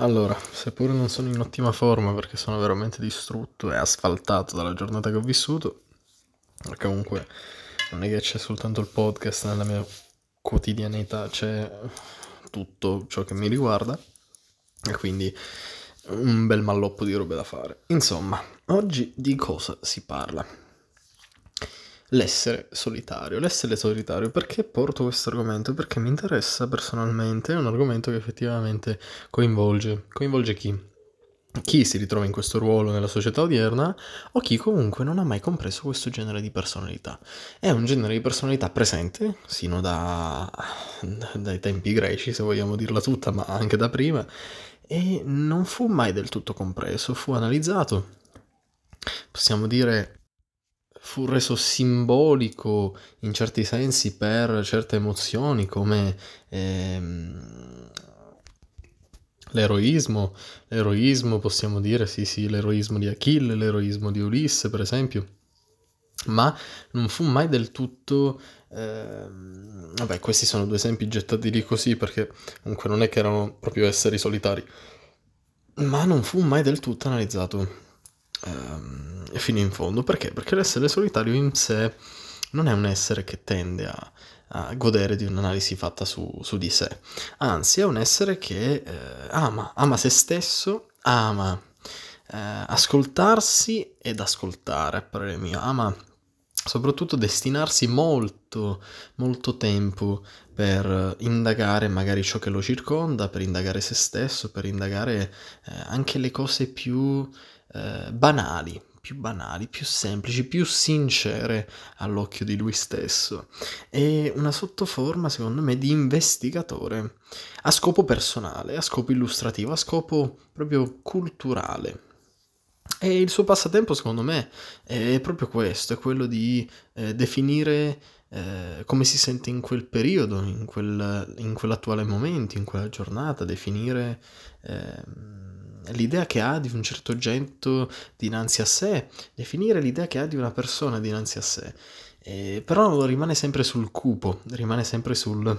Allora, seppure non sono in ottima forma perché sono veramente distrutto e asfaltato dalla giornata che ho vissuto, comunque non è che c'è soltanto il podcast nella mia quotidianità, c'è tutto ciò che mi riguarda e quindi un bel malloppo di robe da fare. Insomma, oggi di cosa si parla? L'essere solitario. L'essere solitario, perché porto questo argomento? Perché mi interessa personalmente, è un argomento che effettivamente coinvolge. Coinvolge chi? Chi si ritrova in questo ruolo nella società odierna o chi comunque non ha mai compreso questo genere di personalità. È un genere di personalità presente, sino da, dai tempi greci, se vogliamo dirla tutta, ma anche da prima, e non fu mai del tutto compreso, fu analizzato, possiamo dire fu reso simbolico in certi sensi per certe emozioni come ehm, l'eroismo, l'eroismo possiamo dire sì sì l'eroismo di Achille, l'eroismo di Ulisse per esempio, ma non fu mai del tutto ehm, vabbè questi sono due esempi gettati lì così perché comunque non è che erano proprio esseri solitari. Ma non fu mai del tutto analizzato ehm, fino in fondo. Perché? Perché l'essere solitario in sé non è un essere che tende a, a godere di un'analisi fatta su, su, di sé, anzi è un essere che eh, ama, ama se stesso, ama eh, ascoltarsi ed ascoltare, parere mio, ama soprattutto destinarsi molto, molto tempo per indagare magari ciò che lo circonda, per indagare se stesso, per indagare eh, anche le cose più eh, banali, più banali, più semplici, più sincere all'occhio di lui stesso. E una sottoforma, secondo me, di investigatore a scopo personale, a scopo illustrativo, a scopo proprio culturale. E il suo passatempo, secondo me, è proprio questo, è quello di eh, definire eh, come si sente in quel periodo, in, quel, in quell'attuale momento, in quella giornata, definire... Eh, l'idea che ha di un certo oggetto dinanzi a sé, definire l'idea che ha di una persona dinanzi a sé. Eh, però rimane sempre sul cupo, rimane sempre sul,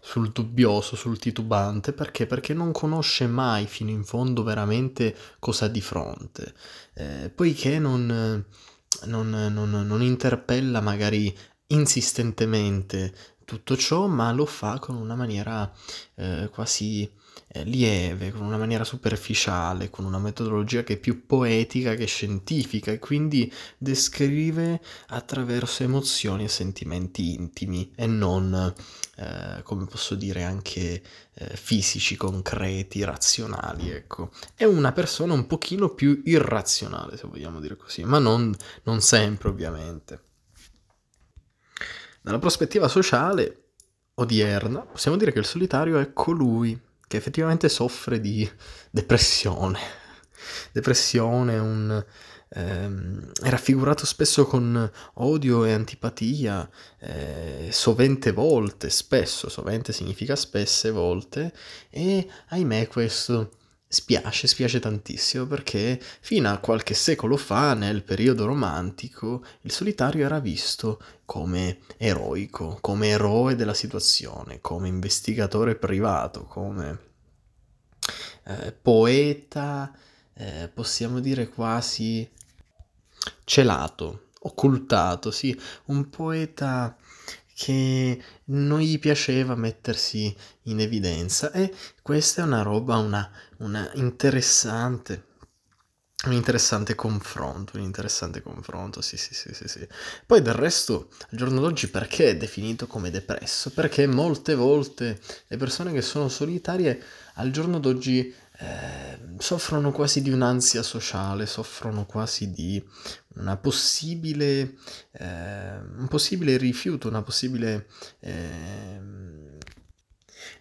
sul dubbioso, sul titubante, perché? Perché non conosce mai fino in fondo veramente cosa ha di fronte, eh, poiché non, non, non, non interpella magari insistentemente tutto ciò, ma lo fa con una maniera eh, quasi eh, lieve, con una maniera superficiale, con una metodologia che è più poetica che scientifica e quindi descrive attraverso emozioni e sentimenti intimi e non, eh, come posso dire, anche eh, fisici, concreti, razionali, ecco. È una persona un pochino più irrazionale, se vogliamo dire così, ma non, non sempre ovviamente. Dalla prospettiva sociale odierna possiamo dire che il solitario è colui che effettivamente soffre di depressione. Depressione, un, ehm, è raffigurato spesso con odio e antipatia, eh, sovente volte, spesso, sovente significa spesse volte, e ahimè questo spiace, spiace tantissimo perché fino a qualche secolo fa, nel periodo romantico, il solitario era visto come eroico, come eroe della situazione, come investigatore privato, come eh, poeta, eh, possiamo dire quasi celato, occultato, sì, un poeta che non gli piaceva mettersi in evidenza e questa è una roba, una, una interessante, un interessante confronto, un interessante confronto, sì, sì, sì, sì, sì. Poi del resto, al giorno d'oggi, perché è definito come depresso? Perché molte volte le persone che sono solitarie al giorno d'oggi eh, soffrono quasi di un'ansia sociale, soffrono quasi di possibile, eh, un possibile rifiuto, una possibile eh,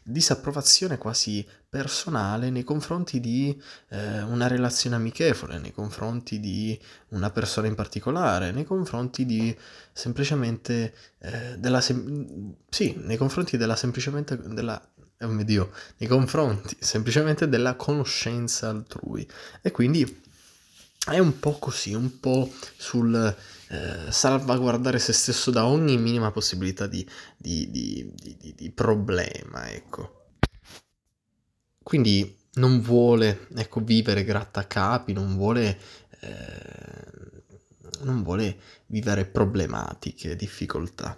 disapprovazione quasi personale nei confronti di eh, una relazione amichevole, nei confronti di una persona in particolare, nei confronti di semplicemente eh, della sem- sì, nei confronti della semplicemente della mio Dio, nei confronti semplicemente della conoscenza altrui. E quindi è un po' così, un po' sul eh, salvaguardare se stesso da ogni minima possibilità di, di, di, di problema, ecco. quindi non vuole, ecco, vivere grattacapi, non vuole, eh, non vuole vivere problematiche, difficoltà.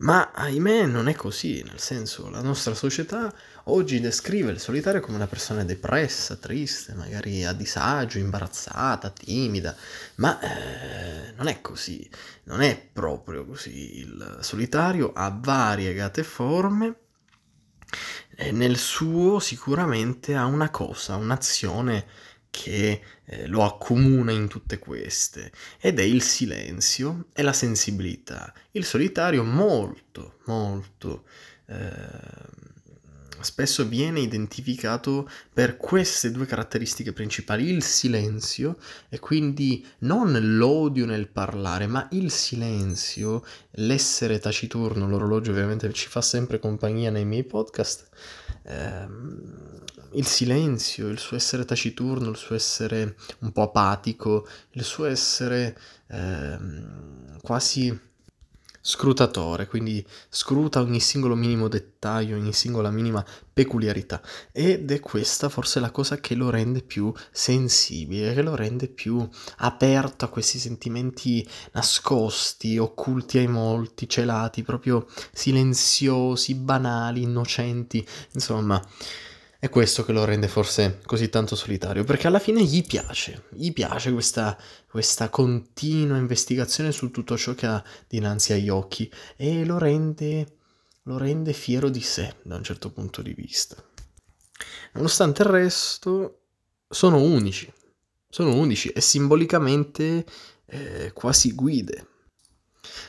Ma ahimè non è così, nel senso la nostra società oggi descrive il solitario come una persona depressa, triste, magari a disagio, imbarazzata, timida, ma eh, non è così, non è proprio così. Il solitario ha variegate forme e nel suo sicuramente ha una cosa, un'azione che eh, lo accomuna in tutte queste ed è il silenzio e la sensibilità. Il solitario molto, molto eh, spesso viene identificato per queste due caratteristiche principali, il silenzio e quindi non l'odio nel parlare, ma il silenzio, l'essere taciturno, l'orologio ovviamente ci fa sempre compagnia nei miei podcast, ehm, il silenzio, il suo essere taciturno, il suo essere un po' apatico, il suo essere ehm, quasi scrutatore, quindi scruta ogni singolo minimo dettaglio, ogni singola minima peculiarità. Ed è questa forse la cosa che lo rende più sensibile, che lo rende più aperto a questi sentimenti nascosti, occulti ai molti, celati, proprio silenziosi, banali, innocenti, insomma è questo che lo rende forse così tanto solitario, perché alla fine gli piace, gli piace questa, questa continua investigazione su tutto ciò che ha dinanzi agli occhi e lo rende, lo rende fiero di sé da un certo punto di vista. Nonostante il resto, sono unici, sono unici e simbolicamente eh, quasi guide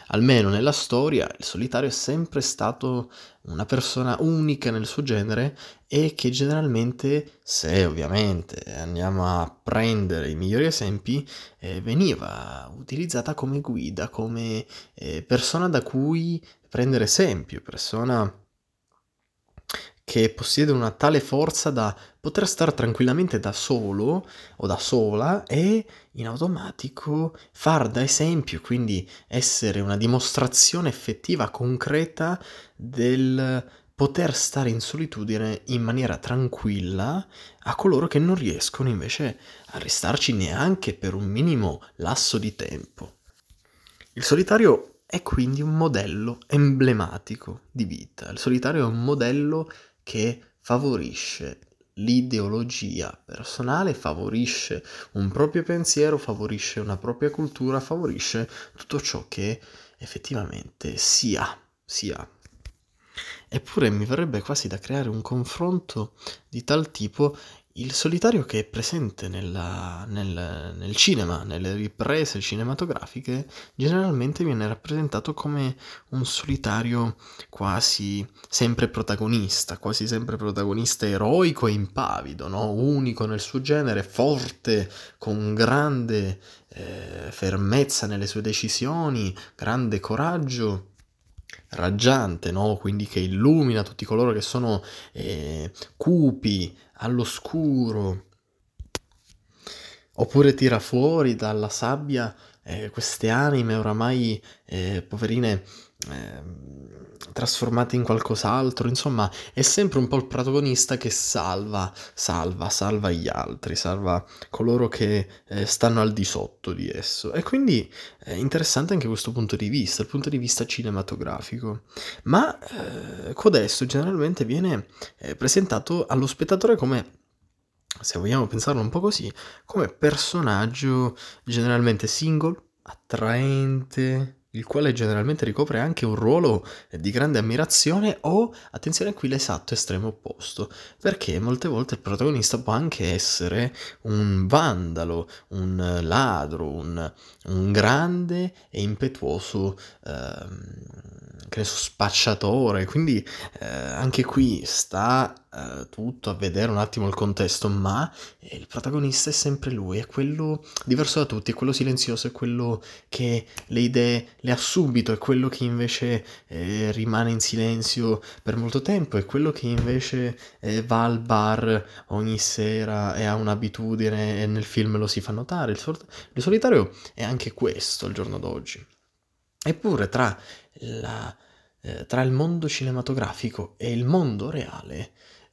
Almeno nella storia il solitario è sempre stato una persona unica nel suo genere e che generalmente, se ovviamente andiamo a prendere i migliori esempi, eh, veniva utilizzata come guida, come eh, persona da cui prendere esempio, persona che possiede una tale forza da poter stare tranquillamente da solo o da sola e in automatico far da esempio, quindi essere una dimostrazione effettiva, concreta del poter stare in solitudine in maniera tranquilla a coloro che non riescono invece a restarci neanche per un minimo lasso di tempo. Il solitario è quindi un modello emblematico di vita. Il solitario è un modello che favorisce l'ideologia personale, favorisce un proprio pensiero, favorisce una propria cultura, favorisce tutto ciò che effettivamente si ha, si ha. Eppure mi verrebbe quasi da creare un confronto di tal tipo il solitario che è presente nella, nel, nel, cinema, nelle riprese cinematografiche, generalmente viene rappresentato come un solitario quasi sempre protagonista, quasi sempre protagonista eroico e impavido, no? unico nel suo genere, forte, con grande eh, fermezza nelle sue decisioni, grande coraggio raggiante, no? quindi che illumina tutti coloro che sono eh, cupi, all'oscuro, oppure tira fuori dalla sabbia eh, queste anime oramai eh, poverine eh, trasformate in qualcos'altro, insomma è sempre un po' il protagonista che salva, salva, salva gli altri, salva coloro che eh, stanno al di sotto di esso. E quindi è interessante anche questo punto di vista, il punto di vista cinematografico, ma eh, codesto generalmente viene eh, presentato allo spettatore come se vogliamo pensarlo un po' così, come personaggio generalmente single, attraente, il quale generalmente ricopre anche un ruolo di grande ammirazione o, attenzione qui, l'esatto estremo opposto, perché molte volte il protagonista può anche essere un vandalo, un ladro, un, un grande e impetuoso so, spacciatore, quindi eh, anche qui sta eh, tutto a vedere un attimo il contesto, ma il protagonista è sempre lui, è quello diverso da tutti, è quello silenzioso, è quello che le idee le ha subito, è quello che invece eh, rimane in silenzio per molto tempo, è quello che invece eh, va al bar ogni sera e ha un'abitudine e nel film lo si fa notare. Il, sol- il solitario è anche questo al giorno d'oggi. Eppure tra, la, eh, tra il mondo cinematografico e il mondo reale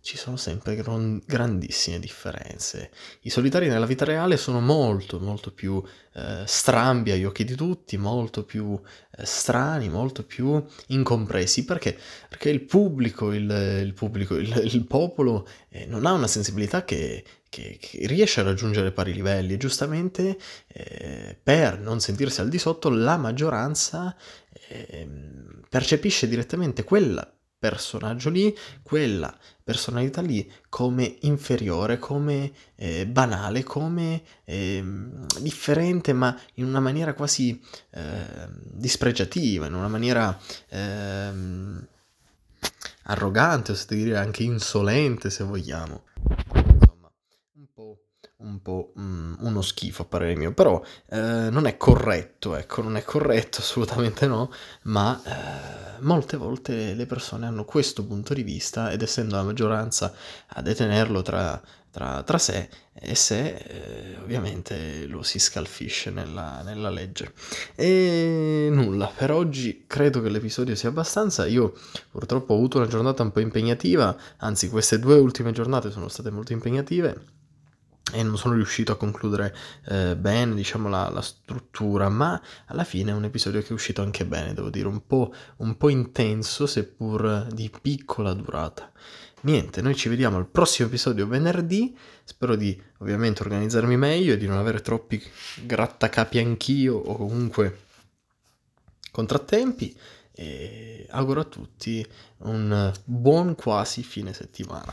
ci sono sempre gran- grandissime differenze. I solitari nella vita reale sono molto, molto più eh, strambi agli occhi di tutti, molto più eh, strani, molto più incompresi. Perché? Perché il pubblico, il, il, pubblico, il, il popolo eh, non ha una sensibilità che, che, che, riesce a raggiungere pari livelli e giustamente eh, per non sentirsi al di sotto la maggioranza ehm, percepisce direttamente quella personaggio lì, quella personalità lì come inferiore, come eh, banale, come eh, differente, ma in una maniera quasi eh, dispregiativa, in una maniera ehm, arrogante, o se dire anche insolente, se vogliamo. Po' po' mm, uno schifo a parere mio, però eh, non è corretto, ecco, non è corretto assolutamente no, ma eh, molte volte le persone hanno questo punto di vista ed essendo la maggioranza a detenerlo tra, tra, tra sé e sé, eh, ovviamente lo si scalfisce nella, nella legge. E nulla, per oggi credo che l'episodio sia abbastanza, io purtroppo ho avuto una giornata un po' impegnativa, anzi queste due ultime giornate sono state molto impegnative e non sono riuscito a concludere eh, bene diciamo la, la, struttura ma alla fine è un episodio che è uscito anche bene devo dire un po', un po' intenso seppur di piccola durata. Niente noi ci vediamo al prossimo episodio venerdì. Spero di ovviamente organizzarmi meglio e di non avere troppi grattacapi anch'io o comunque contrattempi. E auguro a tutti un buon quasi fine settimana